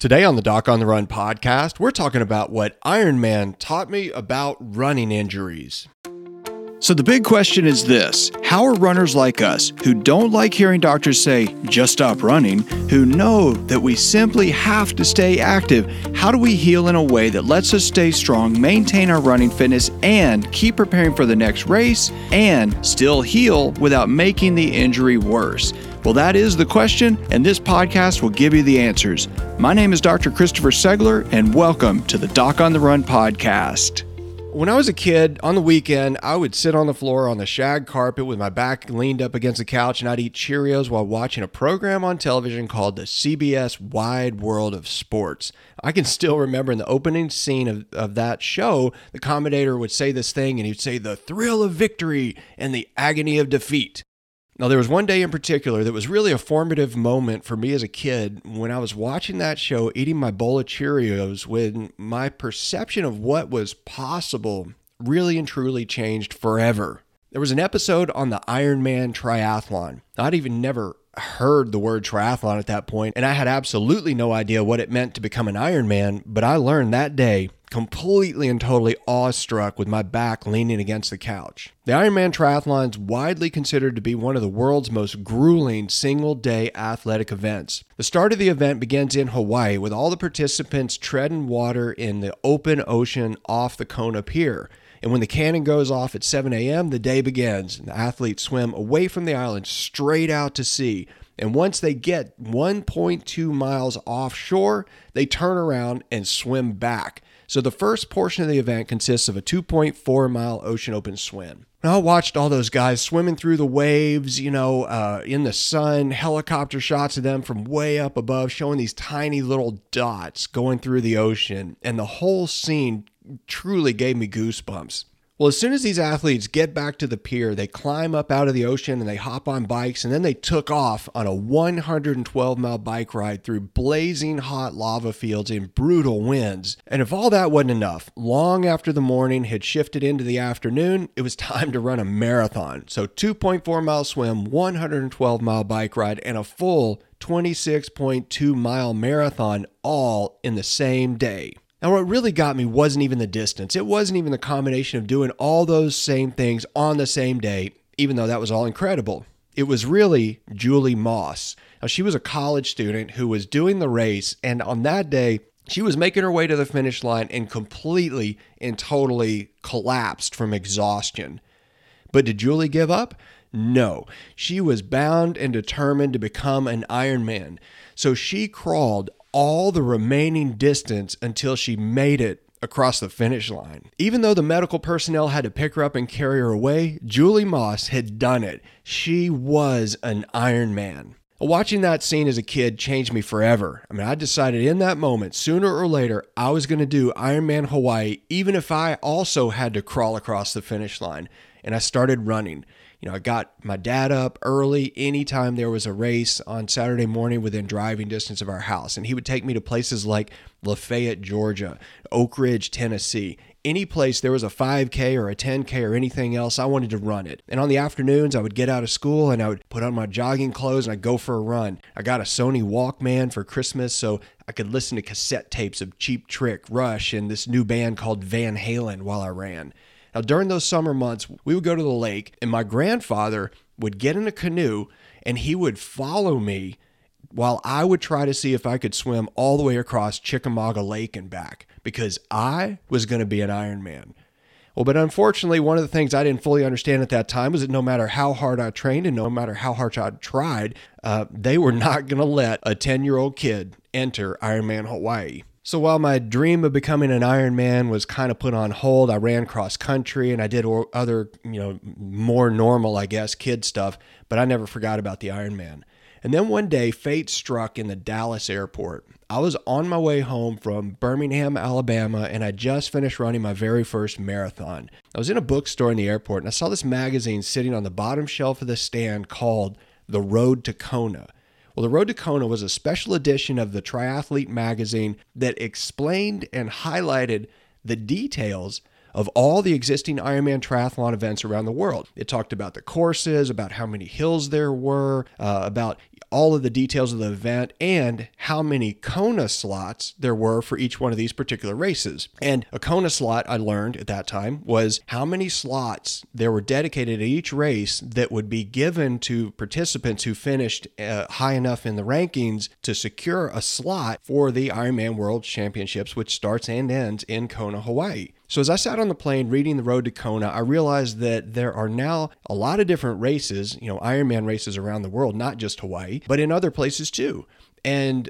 Today on the Doc on the Run podcast, we're talking about what Ironman taught me about running injuries. So, the big question is this How are runners like us, who don't like hearing doctors say, just stop running, who know that we simply have to stay active, how do we heal in a way that lets us stay strong, maintain our running fitness, and keep preparing for the next race, and still heal without making the injury worse? Well, that is the question, and this podcast will give you the answers. My name is Dr. Christopher Segler, and welcome to the Doc on the Run podcast. When I was a kid, on the weekend, I would sit on the floor on the shag carpet with my back leaned up against the couch and I'd eat Cheerios while watching a program on television called the CBS Wide World of Sports. I can still remember in the opening scene of, of that show, the commentator would say this thing and he'd say, The thrill of victory and the agony of defeat. Now, there was one day in particular that was really a formative moment for me as a kid when I was watching that show, eating my bowl of Cheerios, when my perception of what was possible really and truly changed forever. There was an episode on the Ironman triathlon. I'd even never heard the word triathlon at that point, and I had absolutely no idea what it meant to become an Ironman, but I learned that day completely and totally awestruck with my back leaning against the couch. The Ironman Triathlon is widely considered to be one of the world's most grueling single day athletic events. The start of the event begins in Hawaii with all the participants treading water in the open ocean off the Kona Pier. And when the cannon goes off at 7 a.m., the day begins. And the athletes swim away from the island straight out to sea. And once they get 1.2 miles offshore, they turn around and swim back. So the first portion of the event consists of a 2.4 mile ocean open swim. I watched all those guys swimming through the waves, you know, uh, in the sun, helicopter shots of them from way up above, showing these tiny little dots going through the ocean. And the whole scene truly gave me goosebumps. Well, as soon as these athletes get back to the pier, they climb up out of the ocean and they hop on bikes, and then they took off on a 112 mile bike ride through blazing hot lava fields in brutal winds. And if all that wasn't enough, long after the morning had shifted into the afternoon, it was time to run a marathon. So 2.4 mile swim, 112 mile bike ride, and a full 26.2 mile marathon all in the same day. Now, what really got me wasn't even the distance. It wasn't even the combination of doing all those same things on the same day, even though that was all incredible. It was really Julie Moss. Now, she was a college student who was doing the race, and on that day, she was making her way to the finish line and completely and totally collapsed from exhaustion. But did Julie give up? No. She was bound and determined to become an Ironman. So she crawled all the remaining distance until she made it across the finish line. Even though the medical personnel had to pick her up and carry her away, Julie Moss had done it. She was an Iron Man. Watching that scene as a kid changed me forever. I mean, I decided in that moment, sooner or later, I was going to do Ironman Hawaii, even if I also had to crawl across the finish line. And I started running you know, I got my dad up early anytime there was a race on Saturday morning within driving distance of our house. And he would take me to places like Lafayette, Georgia, Oak Ridge, Tennessee. Any place there was a 5K or a 10K or anything else, I wanted to run it. And on the afternoons, I would get out of school and I would put on my jogging clothes and I'd go for a run. I got a Sony Walkman for Christmas so I could listen to cassette tapes of Cheap Trick, Rush, and this new band called Van Halen while I ran. Now, during those summer months, we would go to the lake, and my grandfather would get in a canoe and he would follow me while I would try to see if I could swim all the way across Chickamauga Lake and back because I was going to be an Ironman. Well, but unfortunately, one of the things I didn't fully understand at that time was that no matter how hard I trained and no matter how hard I tried, uh, they were not going to let a 10 year old kid enter Ironman Hawaii. So while my dream of becoming an Ironman was kind of put on hold, I ran cross country and I did other, you know, more normal, I guess, kid stuff, but I never forgot about the Ironman. And then one day, fate struck in the Dallas airport. I was on my way home from Birmingham, Alabama, and I just finished running my very first marathon. I was in a bookstore in the airport and I saw this magazine sitting on the bottom shelf of the stand called The Road to Kona. Well, the Road to Kona was a special edition of the Triathlete magazine that explained and highlighted the details of all the existing Ironman triathlon events around the world. It talked about the courses, about how many hills there were, uh, about all of the details of the event and how many Kona slots there were for each one of these particular races. And a Kona slot, I learned at that time, was how many slots there were dedicated to each race that would be given to participants who finished uh, high enough in the rankings to secure a slot for the Ironman World Championships, which starts and ends in Kona, Hawaii. So, as I sat on the plane reading The Road to Kona, I realized that there are now a lot of different races, you know, Ironman races around the world, not just Hawaii, but in other places too. And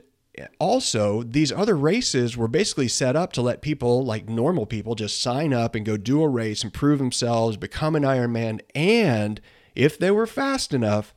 also, these other races were basically set up to let people, like normal people, just sign up and go do a race and prove themselves, become an Ironman, and if they were fast enough,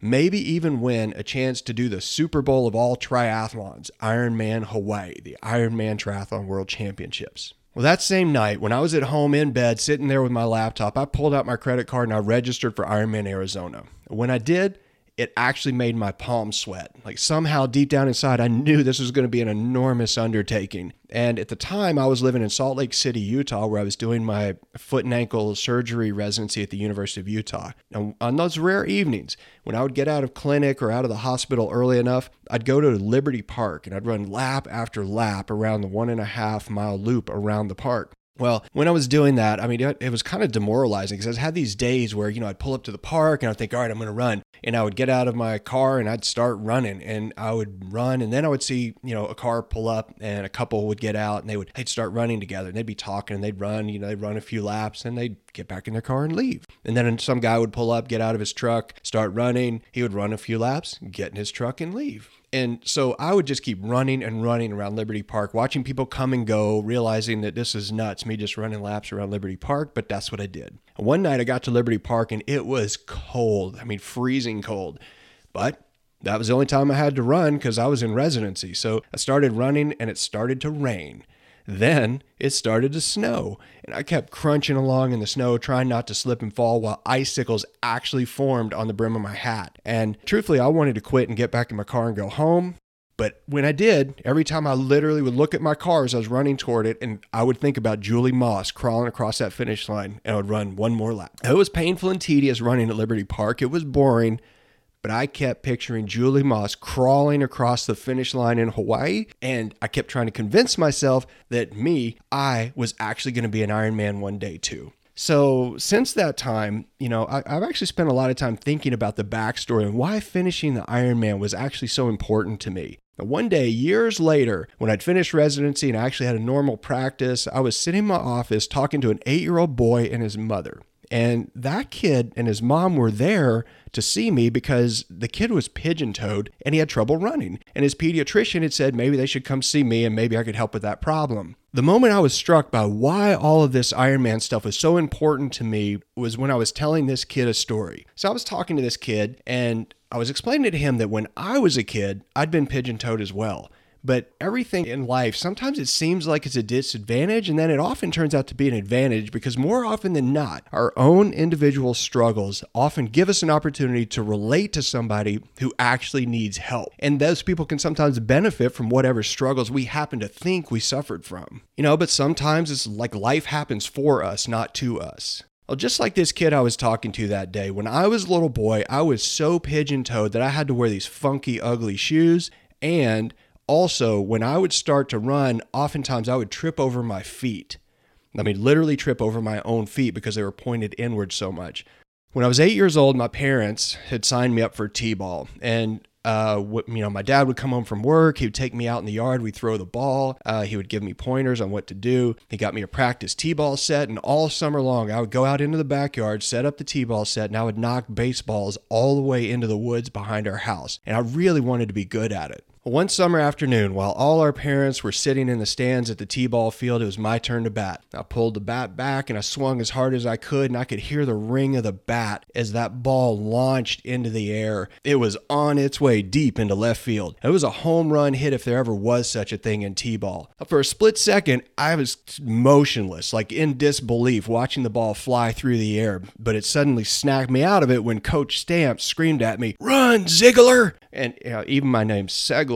maybe even win a chance to do the Super Bowl of all triathlons, Ironman Hawaii, the Ironman Triathlon World Championships. Well, that same night, when I was at home in bed, sitting there with my laptop, I pulled out my credit card and I registered for Ironman Arizona. When I did, it actually made my palms sweat. Like somehow deep down inside, I knew this was going to be an enormous undertaking. And at the time, I was living in Salt Lake City, Utah, where I was doing my foot and ankle surgery residency at the University of Utah. And on those rare evenings, when I would get out of clinic or out of the hospital early enough, I'd go to Liberty Park and I'd run lap after lap around the one and a half mile loop around the park. Well, when I was doing that, I mean, it, was kind of demoralizing because I had these days where, you know, I'd pull up to the park and I'd think, all right, I'm going to run. And I would get out of my car and I'd start running and I would run. And then I would see, you know, a car pull up and a couple would get out and they would, they'd start running together and they'd be talking and they'd run, you know, they'd run a few laps and they'd get back in their car and leave. And then some guy would pull up, get out of his truck, start running. He would run a few laps, get in his truck and leave. And so I would just keep running and running around Liberty Park, watching people come and go, realizing that this is nuts, me just running laps around Liberty Park, but that's what I did. One night I got to Liberty Park and it was cold. I mean, freezing cold. But that was the only time I had to run because I was in residency. So I started running and it started to rain. Then it started to snow, and I kept crunching along in the snow, trying not to slip and fall while icicles actually formed on the brim of my hat. And truthfully, I wanted to quit and get back in my car and go home. But when I did, every time I literally would look at my car as I was running toward it, and I would think about Julie Moss crawling across that finish line, and I would run one more lap. It was painful and tedious running at Liberty Park. It was boring, but I kept picturing Julie Moss crawling across the finish line in Hawaii. And I kept trying to convince myself that me, I was actually going to be an Ironman one day too. So since that time, you know, I, have actually spent a lot of time thinking about the backstory and why finishing the Ironman was actually so important to me. Now, one day, years later, when I'd finished residency and I actually had a normal practice, I was sitting in my office talking to an eight year old boy and his mother. And that kid and his mom were there to see me because the kid was pigeon toed and he had trouble running. And his pediatrician had said maybe they should come see me and maybe I could help with that problem. The moment I was struck by why all of this Iron Man stuff was so important to me was when I was telling this kid a story. So I was talking to this kid and I was explaining to him that when I was a kid, I'd been pigeon toed as well. But everything in life, sometimes it seems like it's a disadvantage, and then it often turns out to be an advantage because more often than not, our own individual struggles often give us an opportunity to relate to somebody who actually needs help. And those people can sometimes benefit from whatever struggles we happen to think we suffered from. You know, but sometimes it's like life happens for us, not to us. Well, just like this kid I was talking to that day, when I was a little boy, I was so pigeon toed that I had to wear these funky, ugly shoes. And also, when I would start to run, oftentimes I would trip over my feet. I mean, literally trip over my own feet because they were pointed inward so much. When I was eight years old, my parents had signed me up for t-ball, and uh, you know, my dad would come home from work. He would take me out in the yard. We'd throw the ball. Uh, he would give me pointers on what to do. He got me a practice t-ball set, and all summer long, I would go out into the backyard, set up the t-ball set, and I would knock baseballs all the way into the woods behind our house. And I really wanted to be good at it. One summer afternoon, while all our parents were sitting in the stands at the T ball field, it was my turn to bat. I pulled the bat back and I swung as hard as I could, and I could hear the ring of the bat as that ball launched into the air. It was on its way deep into left field. It was a home run hit if there ever was such a thing in T ball. For a split second, I was motionless, like in disbelief, watching the ball fly through the air, but it suddenly snapped me out of it when Coach Stamps screamed at me, Run, Ziggler! And you know, even my name, Segler,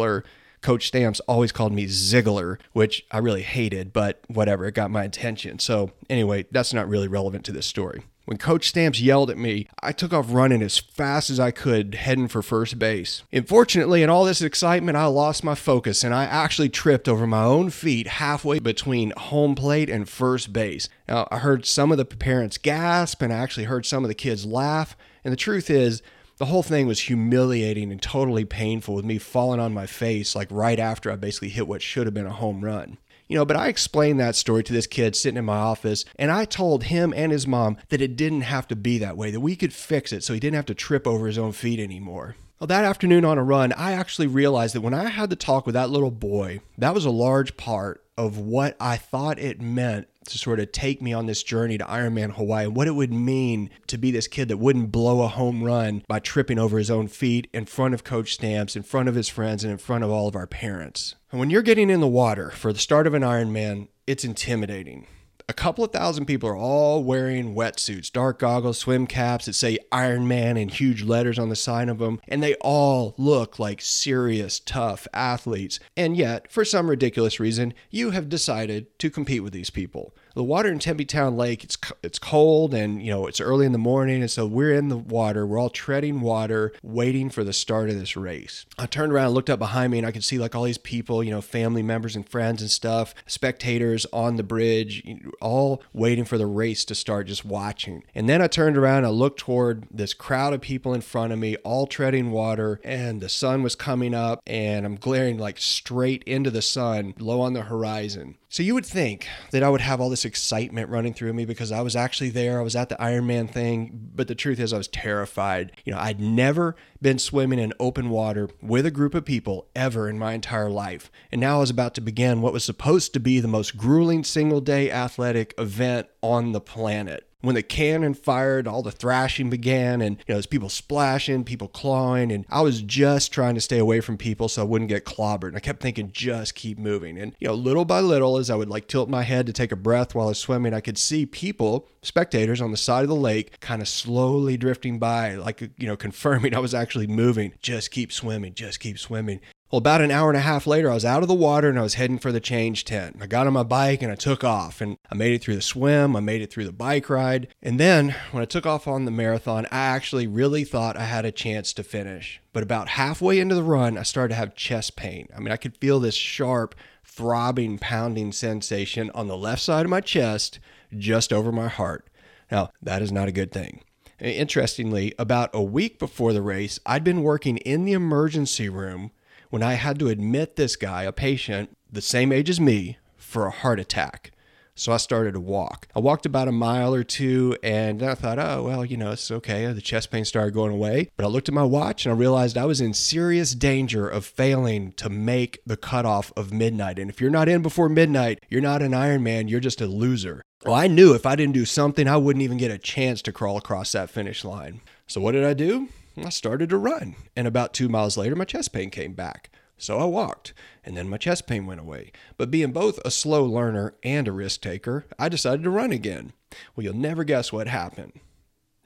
Coach Stamps always called me Ziggler, which I really hated, but whatever, it got my attention. So, anyway, that's not really relevant to this story. When Coach Stamps yelled at me, I took off running as fast as I could, heading for first base. Unfortunately, in all this excitement, I lost my focus and I actually tripped over my own feet halfway between home plate and first base. Now, I heard some of the parents gasp and I actually heard some of the kids laugh. And the truth is, the whole thing was humiliating and totally painful with me falling on my face like right after I basically hit what should have been a home run. You know, but I explained that story to this kid sitting in my office, and I told him and his mom that it didn't have to be that way, that we could fix it so he didn't have to trip over his own feet anymore. Well, that afternoon on a run, I actually realized that when I had the talk with that little boy, that was a large part of what I thought it meant to sort of take me on this journey to Ironman Hawaii and what it would mean to be this kid that wouldn't blow a home run by tripping over his own feet in front of Coach Stamps, in front of his friends, and in front of all of our parents. And when you're getting in the water for the start of an Ironman, it's intimidating. A couple of thousand people are all wearing wetsuits, dark goggles, swim caps that say Iron Man in huge letters on the side of them, and they all look like serious, tough athletes. And yet, for some ridiculous reason, you have decided to compete with these people the water in Tempe Town Lake, it's it's cold and you know it's early in the morning, and so we're in the water. We're all treading water, waiting for the start of this race. I turned around, and looked up behind me, and I could see like all these people, you know, family members and friends and stuff, spectators on the bridge, all waiting for the race to start, just watching. And then I turned around, I looked toward this crowd of people in front of me, all treading water, and the sun was coming up, and I'm glaring like straight into the sun, low on the horizon. So you would think that I would have all this excitement running through me because I was actually there. I was at the Ironman thing, but the truth is I was terrified. You know, I'd never been swimming in open water with a group of people ever in my entire life. And now I was about to begin what was supposed to be the most grueling single day athletic event on the planet when the cannon fired, all the thrashing began, and you know, there's people splashing, people clawing, and I was just trying to stay away from people so I wouldn't get clobbered. And I kept thinking, just keep moving. And you know, little by little, as I would like tilt my head to take a breath while I was swimming, I could see people, spectators on the side of the lake, kind of slowly drifting by, like you know, confirming I was actually moving. Just keep swimming, just keep swimming. Well, about an hour and a half later, I was out of the water and I was heading for the change tent. I got on my bike and I took off and I made it through the swim, I made it through the bike ride. And then when I took off on the marathon, I actually really thought I had a chance to finish. But about halfway into the run, I started to have chest pain. I mean, I could feel this sharp, throbbing, pounding sensation on the left side of my chest, just over my heart. Now, that is not a good thing. Interestingly, about a week before the race, I'd been working in the emergency room when I had to admit this guy, a patient the same age as me, for a heart attack. So I started to walk. I walked about a mile or two and I thought, oh, well, you know, it's okay. The chest pain started going away. But I looked at my watch and I realized I was in serious danger of failing to make the cutoff of midnight. And if you're not in before midnight, you're not an Ironman, you're just a loser. Well, I knew if I didn't do something, I wouldn't even get a chance to crawl across that finish line. So what did I do? I started to run. And about two miles later, my chest pain came back. So I walked, and then my chest pain went away. But being both a slow learner and a risk taker, I decided to run again. Well, you'll never guess what happened.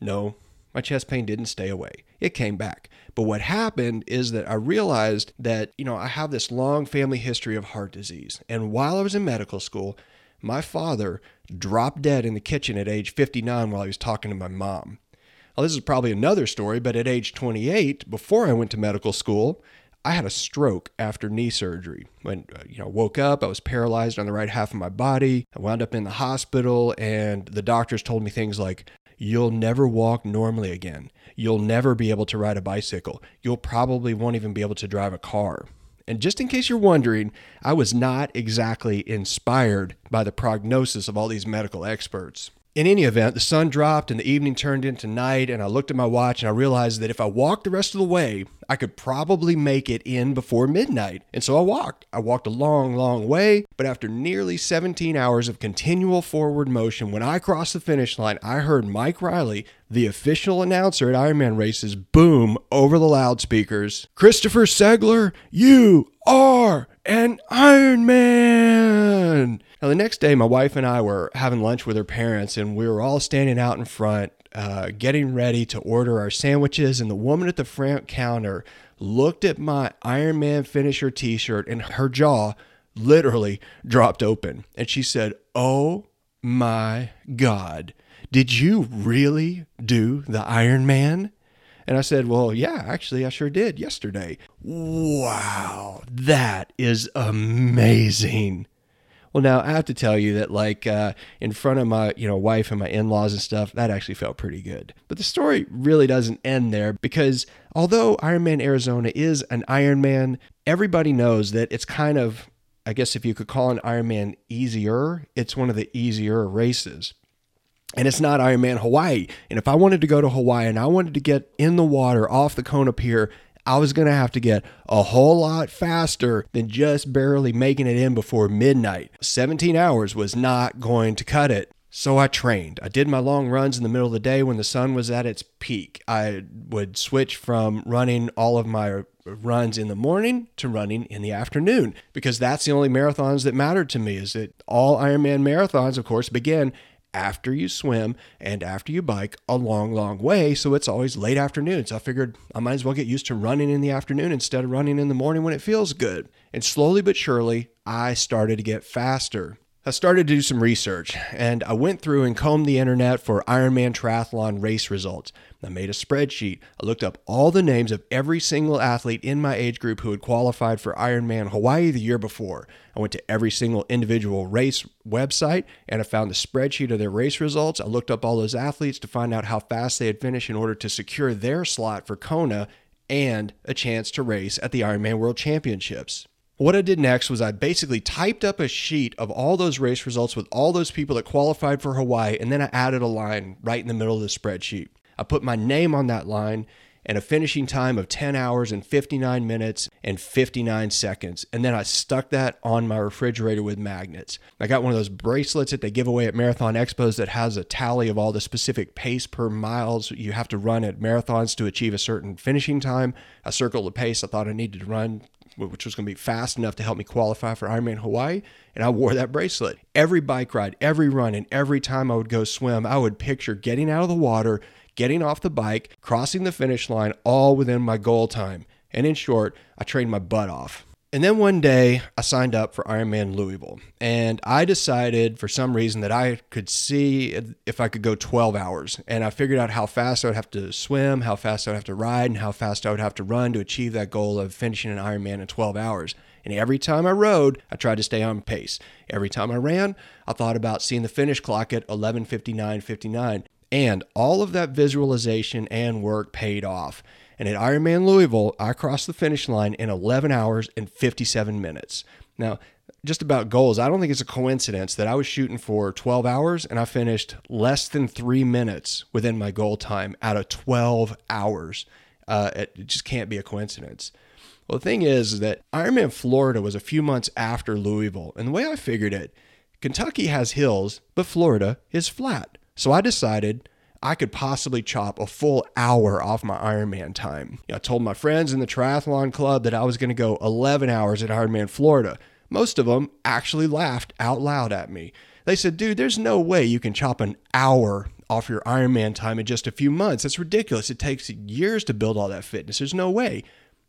No, my chest pain didn't stay away. It came back. But what happened is that I realized that, you know, I have this long family history of heart disease. And while I was in medical school, my father dropped dead in the kitchen at age 59 while he was talking to my mom. Well, this is probably another story, but at age 28, before I went to medical school, I had a stroke after knee surgery. When uh, you know, woke up, I was paralyzed on the right half of my body. I wound up in the hospital, and the doctors told me things like, "You'll never walk normally again. You'll never be able to ride a bicycle. You'll probably won't even be able to drive a car." And just in case you're wondering, I was not exactly inspired by the prognosis of all these medical experts. In any event, the sun dropped and the evening turned into night, and I looked at my watch and I realized that if I walked the rest of the way, I could probably make it in before midnight. And so I walked. I walked a long, long way, but after nearly 17 hours of continual forward motion, when I crossed the finish line, I heard Mike Reilly, the official announcer at Ironman races, boom over the loudspeakers Christopher Segler, you are an Ironman! Now, the next day, my wife and I were having lunch with her parents, and we were all standing out in front, uh, getting ready to order our sandwiches. And the woman at the front counter looked at my Iron Man finisher t shirt, and her jaw literally dropped open. And she said, Oh my God, did you really do the Iron Man? And I said, Well, yeah, actually, I sure did yesterday. Wow, that is amazing. Well, now I have to tell you that, like, uh, in front of my, you know, wife and my in-laws and stuff, that actually felt pretty good. But the story really doesn't end there because although Ironman Arizona is an Ironman, everybody knows that it's kind of, I guess, if you could call an Ironman easier, it's one of the easier races. And it's not Ironman Hawaii. And if I wanted to go to Hawaii and I wanted to get in the water off the Kona Pier I was going to have to get a whole lot faster than just barely making it in before midnight. 17 hours was not going to cut it. So I trained. I did my long runs in the middle of the day when the sun was at its peak. I would switch from running all of my runs in the morning to running in the afternoon because that's the only marathons that mattered to me is that all Ironman marathons of course begin after you swim and after you bike a long, long way. So it's always late afternoon. So I figured I might as well get used to running in the afternoon instead of running in the morning when it feels good. And slowly but surely, I started to get faster. I started to do some research and I went through and combed the internet for Ironman triathlon race results. I made a spreadsheet. I looked up all the names of every single athlete in my age group who had qualified for Ironman Hawaii the year before. I went to every single individual race website and I found the spreadsheet of their race results. I looked up all those athletes to find out how fast they had finished in order to secure their slot for Kona and a chance to race at the Ironman World Championships. What I did next was I basically typed up a sheet of all those race results with all those people that qualified for Hawaii, and then I added a line right in the middle of the spreadsheet. I put my name on that line and a finishing time of 10 hours and 59 minutes and 59 seconds. And then I stuck that on my refrigerator with magnets. I got one of those bracelets that they give away at Marathon Expos that has a tally of all the specific pace per miles you have to run at marathons to achieve a certain finishing time. I circled the pace I thought I needed to run which was going to be fast enough to help me qualify for Ironman Hawaii. And I wore that bracelet. Every bike ride, every run, and every time I would go swim, I would picture getting out of the water, getting off the bike, crossing the finish line, all within my goal time. And in short, I trained my butt off. And then one day I signed up for Ironman Louisville. And I decided for some reason that I could see if I could go 12 hours. And I figured out how fast I would have to swim, how fast I would have to ride, and how fast I would have to run to achieve that goal of finishing an Ironman in 12 hours. And every time I rode, I tried to stay on pace. Every time I ran, I thought about seeing the finish clock at 11:59:59. And all of that visualization and work paid off. And at Ironman Louisville, I crossed the finish line in 11 hours and 57 minutes. Now, just about goals, I don't think it's a coincidence that I was shooting for 12 hours and I finished less than three minutes within my goal time out of 12 hours. Uh, it just can't be a coincidence. Well, the thing is that Ironman Florida was a few months after Louisville. And the way I figured it, Kentucky has hills, but Florida is flat. So I decided I could possibly chop a full hour off my Ironman time. I told my friends in the triathlon club that I was going to go 11 hours at Ironman Florida. Most of them actually laughed out loud at me. They said, dude, there's no way you can chop an hour off your Ironman time in just a few months. That's ridiculous. It takes years to build all that fitness. There's no way.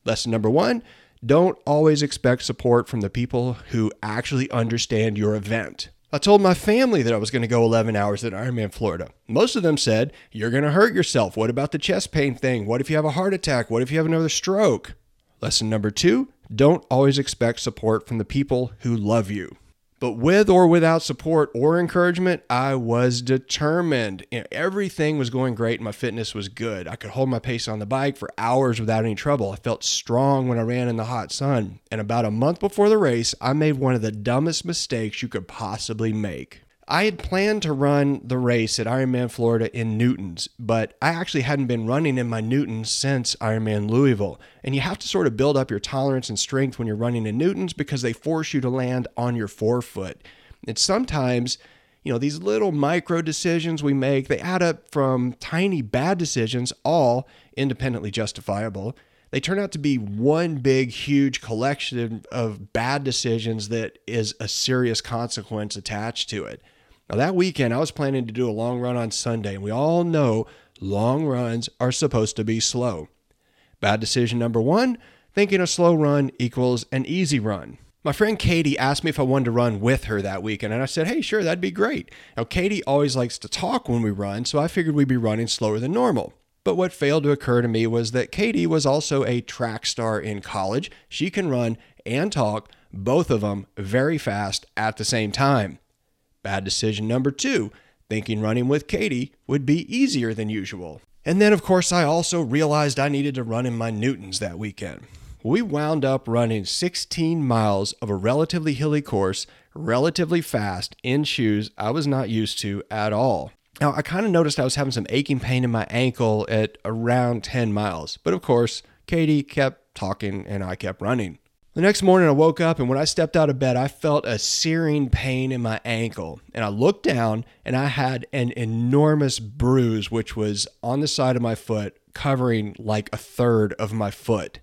Lesson number one don't always expect support from the people who actually understand your event. I told my family that I was going to go 11 hours at Ironman Florida. Most of them said, You're going to hurt yourself. What about the chest pain thing? What if you have a heart attack? What if you have another stroke? Lesson number two don't always expect support from the people who love you. But with or without support or encouragement, I was determined. You know, everything was going great. My fitness was good. I could hold my pace on the bike for hours without any trouble. I felt strong when I ran in the hot sun. And about a month before the race, I made one of the dumbest mistakes you could possibly make. I had planned to run the race at Ironman Florida in Newtons, but I actually hadn't been running in my Newtons since Ironman Louisville. And you have to sort of build up your tolerance and strength when you're running in Newtons because they force you to land on your forefoot. And sometimes, you know, these little micro decisions we make, they add up from tiny bad decisions, all independently justifiable. They turn out to be one big, huge collection of bad decisions that is a serious consequence attached to it. Now, that weekend, I was planning to do a long run on Sunday, and we all know long runs are supposed to be slow. Bad decision number one thinking a slow run equals an easy run. My friend Katie asked me if I wanted to run with her that weekend, and I said, hey, sure, that'd be great. Now, Katie always likes to talk when we run, so I figured we'd be running slower than normal. But what failed to occur to me was that Katie was also a track star in college. She can run and talk, both of them very fast at the same time. Bad decision number two thinking running with Katie would be easier than usual. And then, of course, I also realized I needed to run in my Newtons that weekend. We wound up running 16 miles of a relatively hilly course, relatively fast, in shoes I was not used to at all. Now, I kind of noticed I was having some aching pain in my ankle at around 10 miles, but of course, Katie kept talking and I kept running. The next morning, I woke up, and when I stepped out of bed, I felt a searing pain in my ankle. And I looked down, and I had an enormous bruise, which was on the side of my foot, covering like a third of my foot.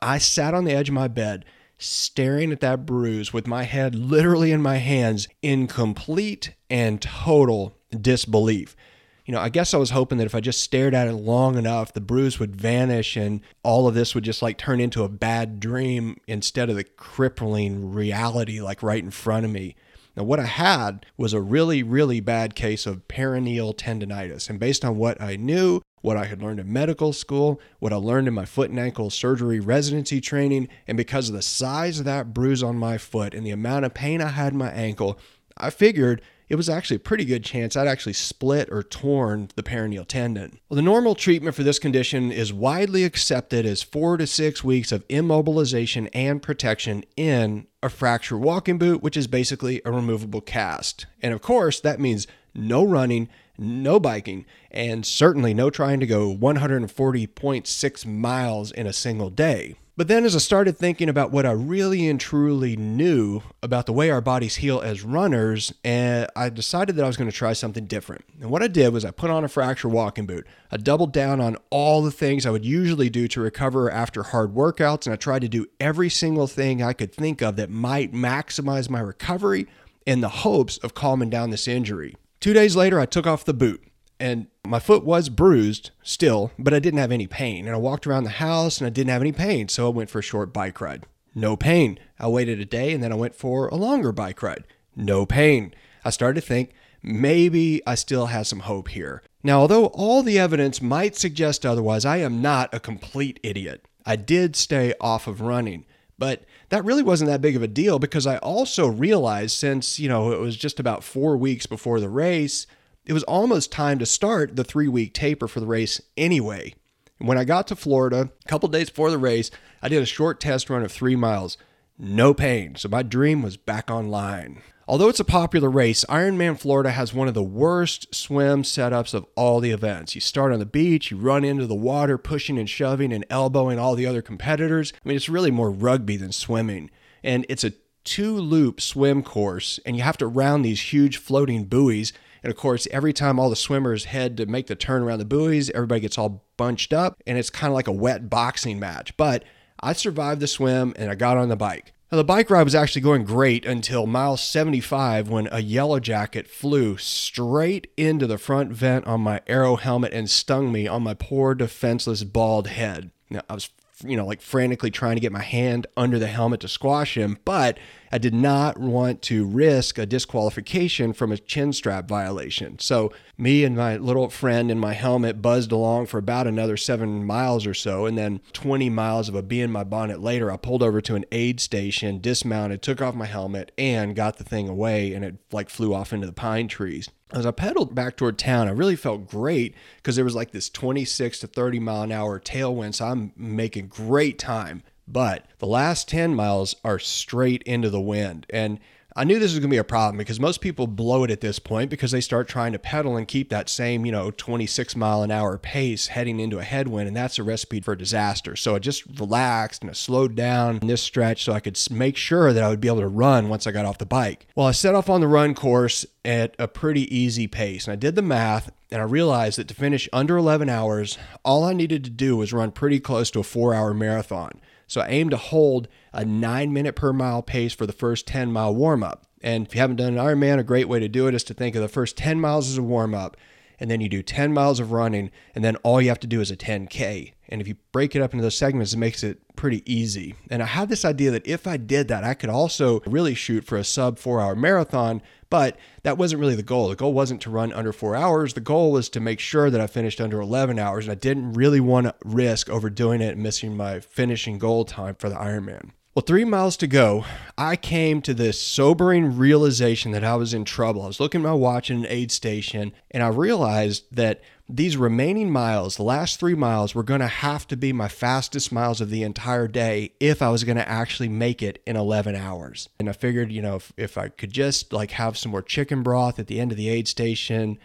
I sat on the edge of my bed, staring at that bruise with my head literally in my hands in complete and total disbelief you know, I guess I was hoping that if I just stared at it long enough, the bruise would vanish and all of this would just like turn into a bad dream instead of the crippling reality like right in front of me. Now, what I had was a really, really bad case of peroneal tendonitis. And based on what I knew, what I had learned in medical school, what I learned in my foot and ankle surgery residency training, and because of the size of that bruise on my foot and the amount of pain I had in my ankle, I figured it was actually a pretty good chance I'd actually split or torn the peroneal tendon. Well, the normal treatment for this condition is widely accepted as four to six weeks of immobilization and protection in a fracture walking boot, which is basically a removable cast. And of course, that means no running, no biking, and certainly no trying to go 140.6 miles in a single day. But then, as I started thinking about what I really and truly knew about the way our bodies heal as runners, and I decided that I was going to try something different. And what I did was I put on a fracture walking boot. I doubled down on all the things I would usually do to recover after hard workouts, and I tried to do every single thing I could think of that might maximize my recovery in the hopes of calming down this injury. Two days later, I took off the boot and my foot was bruised still, but I didn't have any pain. And I walked around the house and I didn't have any pain. So I went for a short bike ride. No pain. I waited a day and then I went for a longer bike ride. No pain. I started to think maybe I still have some hope here. Now, although all the evidence might suggest otherwise, I am not a complete idiot. I did stay off of running, but that really wasn't that big of a deal because I also realized since, you know, it was just about four weeks before the race, it was almost time to start the three week taper for the race anyway. When I got to Florida, a couple days before the race, I did a short test run of three miles. No pain, so my dream was back online. Although it's a popular race, Ironman Florida has one of the worst swim setups of all the events. You start on the beach, you run into the water, pushing and shoving and elbowing all the other competitors. I mean, it's really more rugby than swimming. And it's a two loop swim course, and you have to round these huge floating buoys. And of course, every time all the swimmers head to make the turn around the buoys, everybody gets all bunched up and it's kind of like a wet boxing match. But I survived the swim and I got on the bike. Now, the bike ride was actually going great until mile 75 when a yellow jacket flew straight into the front vent on my aero helmet and stung me on my poor defenseless bald head. Now, I was you know, like frantically trying to get my hand under the helmet to squash him, but I did not want to risk a disqualification from a chin strap violation. So, me and my little friend in my helmet buzzed along for about another seven miles or so. And then 20 miles of a bee in my bonnet later, I pulled over to an aid station, dismounted, took off my helmet, and got the thing away. And it like flew off into the pine trees as I pedaled back toward town, I really felt great because there was like this 26 to 30 mile an hour tailwind. So I'm making great time. But the last 10 miles are straight into the wind. And I knew this was going to be a problem because most people blow it at this point because they start trying to pedal and keep that same, you know, 26 mile an hour pace heading into a headwind. And that's a recipe for disaster. So I just relaxed and I slowed down in this stretch so I could make sure that I would be able to run once I got off the bike. Well, I set off on the run course at a pretty easy pace. And I did the math and I realized that to finish under 11 hours, all I needed to do was run pretty close to a four hour marathon. So I aim to hold a nine minute per mile pace for the first 10 mile warm up. And if you haven't done an Ironman, a great way to do it is to think of the first 10 miles as a warm up, and then you do 10 miles of running, and then all you have to do is a 10K. And if you break it up into those segments, it makes it pretty easy. And I had this idea that if I did that, I could also really shoot for a sub four hour marathon. But that wasn't really the goal. The goal wasn't to run under four hours. The goal was to make sure that I finished under 11 hours. And I didn't really want to risk overdoing it and missing my finishing goal time for the Ironman. Well, three miles to go, I came to this sobering realization that I was in trouble. I was looking at my watch in an aid station, and I realized that these remaining miles, the last three miles, were going to have to be my fastest miles of the entire day if I was going to actually make it in 11 hours. And I figured, you know, if, if I could just like have some more chicken broth at the end of the aid station,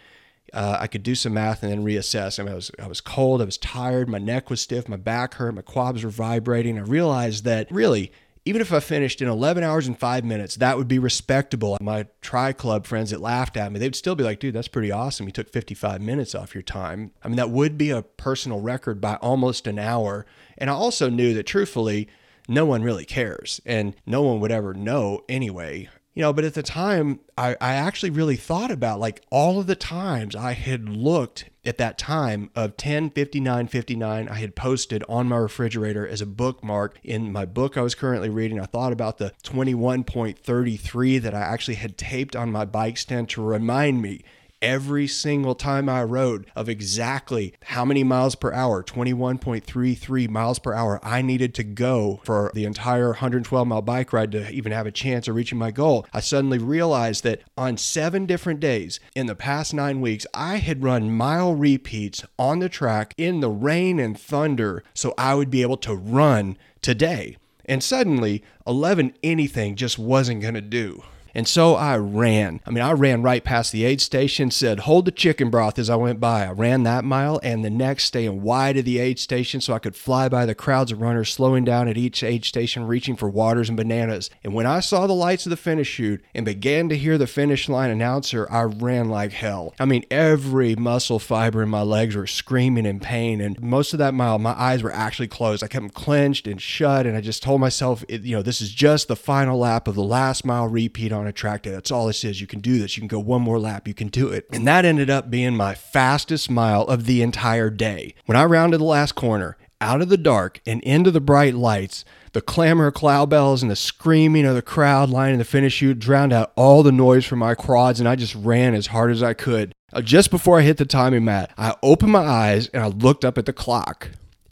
uh, I could do some math and then reassess. I mean, I was I was cold, I was tired, my neck was stiff, my back hurt, my quads were vibrating. I realized that really, even if I finished in 11 hours and five minutes, that would be respectable. My tri club friends that laughed at me, they'd still be like, dude, that's pretty awesome. You took 55 minutes off your time. I mean, that would be a personal record by almost an hour. And I also knew that truthfully, no one really cares and no one would ever know anyway you know but at the time I, I actually really thought about like all of the times i had looked at that time of 10 59 59 i had posted on my refrigerator as a bookmark in my book i was currently reading. I thought about the 21.33 that i actually had taped on my bike stand to remind me every single time I rode of exactly how many miles per hour, 21.33 miles per hour, I needed to go for the entire 112 mile bike ride to even have a chance of reaching my goal. I suddenly realized that on seven different days in the past nine weeks, I had run mile repeats on the track in the rain and thunder so I would be able to run today. And suddenly, 11 anything just wasn't going to do. And so I ran. I mean, I ran right past the aid station, said, hold the chicken broth as I went by. I ran that mile and the next, staying wide of the aid station so I could fly by the crowds of runners slowing down at each aid station, reaching for waters and bananas. And when I saw the lights of the finish chute and began to hear the finish line announcer, I ran like hell. I mean, every muscle fiber in my legs were screaming in pain. And most of that mile, my eyes were actually closed. I kept them clenched and shut. And I just told myself, you know, this is just the final lap of the last mile repeat a track day. That's all this is. You can do this. You can go one more lap. You can do it. And that ended up being my fastest mile of the entire day. When I rounded the last corner, out of the dark and into the bright lights, the clamor of cloud bells and the screaming of the crowd lining the finish chute drowned out all the noise from my quads, and I just ran as hard as I could. Uh, just before I hit the timing mat, I opened my eyes and I looked up at the clock.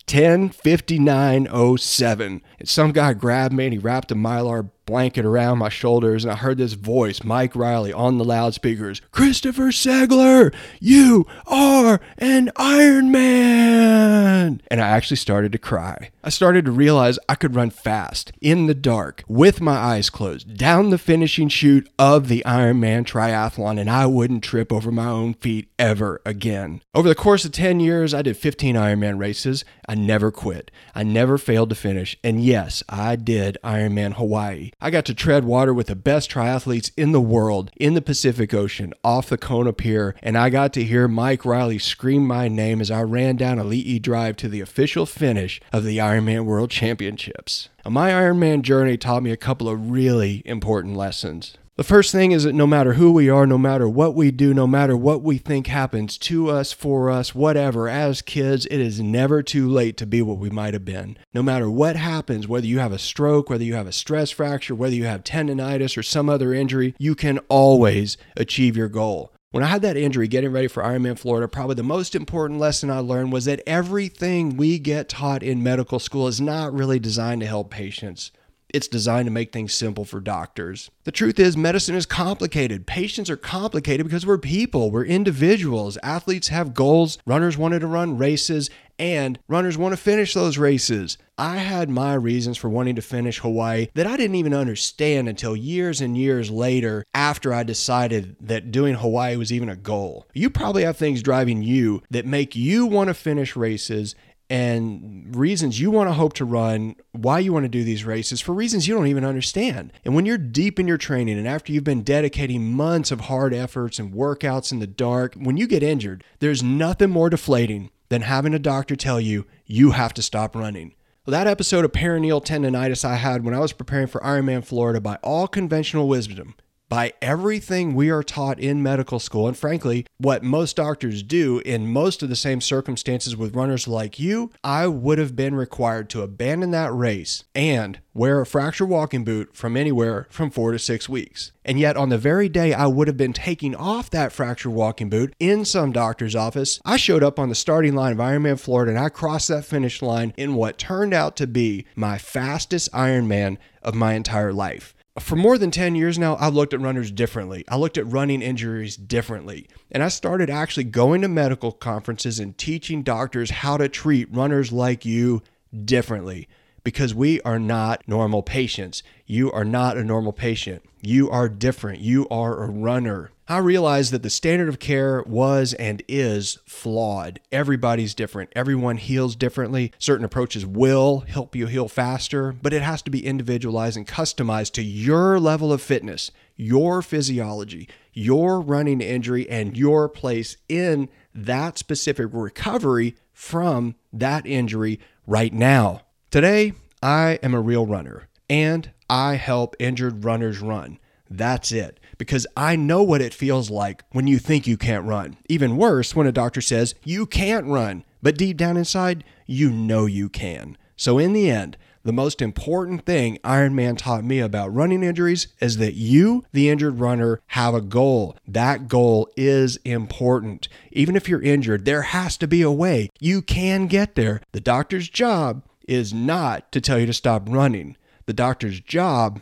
105907. And some guy grabbed me and he wrapped a mylar blanket around my shoulders, and I heard this voice, Mike Reilly, on the loudspeakers Christopher Segler, you are an Iron Man! And I actually started to cry. I started to realize I could run fast, in the dark, with my eyes closed, down the finishing chute of the Ironman triathlon, and I wouldn't trip over my own feet ever again. Over the course of 10 years, I did 15 Ironman races. I never quit. I never failed to finish. And yes, I did Ironman Hawaii. I got to tread water with the best triathletes in the world in the Pacific Ocean off the Kona Pier, and I got to hear Mike Reilly scream my name as I ran down Ali'i Drive to the official finish of the Ironman World Championships. My Ironman journey taught me a couple of really important lessons. The first thing is that no matter who we are, no matter what we do, no matter what we think happens to us, for us, whatever, as kids, it is never too late to be what we might have been. No matter what happens, whether you have a stroke, whether you have a stress fracture, whether you have tendonitis or some other injury, you can always achieve your goal. When I had that injury getting ready for Ironman Florida, probably the most important lesson I learned was that everything we get taught in medical school is not really designed to help patients. It's designed to make things simple for doctors. The truth is, medicine is complicated. Patients are complicated because we're people, we're individuals. Athletes have goals, runners wanted to run races, and runners want to finish those races. I had my reasons for wanting to finish Hawaii that I didn't even understand until years and years later after I decided that doing Hawaii was even a goal. You probably have things driving you that make you want to finish races and reasons you want to hope to run, why you want to do these races for reasons you don't even understand. And when you're deep in your training and after you've been dedicating months of hard efforts and workouts in the dark, when you get injured, there's nothing more deflating than having a doctor tell you you have to stop running. Well, that episode of peroneal tendonitis I had when I was preparing for Ironman Florida by all conventional wisdom by everything we are taught in medical school, and frankly, what most doctors do in most of the same circumstances with runners like you, I would have been required to abandon that race and wear a fracture walking boot from anywhere from four to six weeks. And yet, on the very day I would have been taking off that fracture walking boot in some doctor's office, I showed up on the starting line of Ironman Florida and I crossed that finish line in what turned out to be my fastest Ironman of my entire life for more than 10 years now, I've looked at runners differently. I looked at running injuries differently. And I started actually going to medical conferences and teaching doctors how to treat runners like you differently because we are not normal patients. You are not a normal patient. You are different. You are a runner. I realized that the standard of care was and is flawed. Everybody's different. Everyone heals differently. Certain approaches will help you heal faster, but it has to be individualized and customized to your level of fitness, your physiology, your running injury, and your place in that specific recovery from that injury right now. Today, I am a real runner and I help injured runners run. That's it. Because I know what it feels like when you think you can't run. Even worse, when a doctor says you can't run, but deep down inside, you know you can. So, in the end, the most important thing Ironman taught me about running injuries is that you, the injured runner, have a goal. That goal is important. Even if you're injured, there has to be a way. You can get there. The doctor's job is not to tell you to stop running. The doctor's job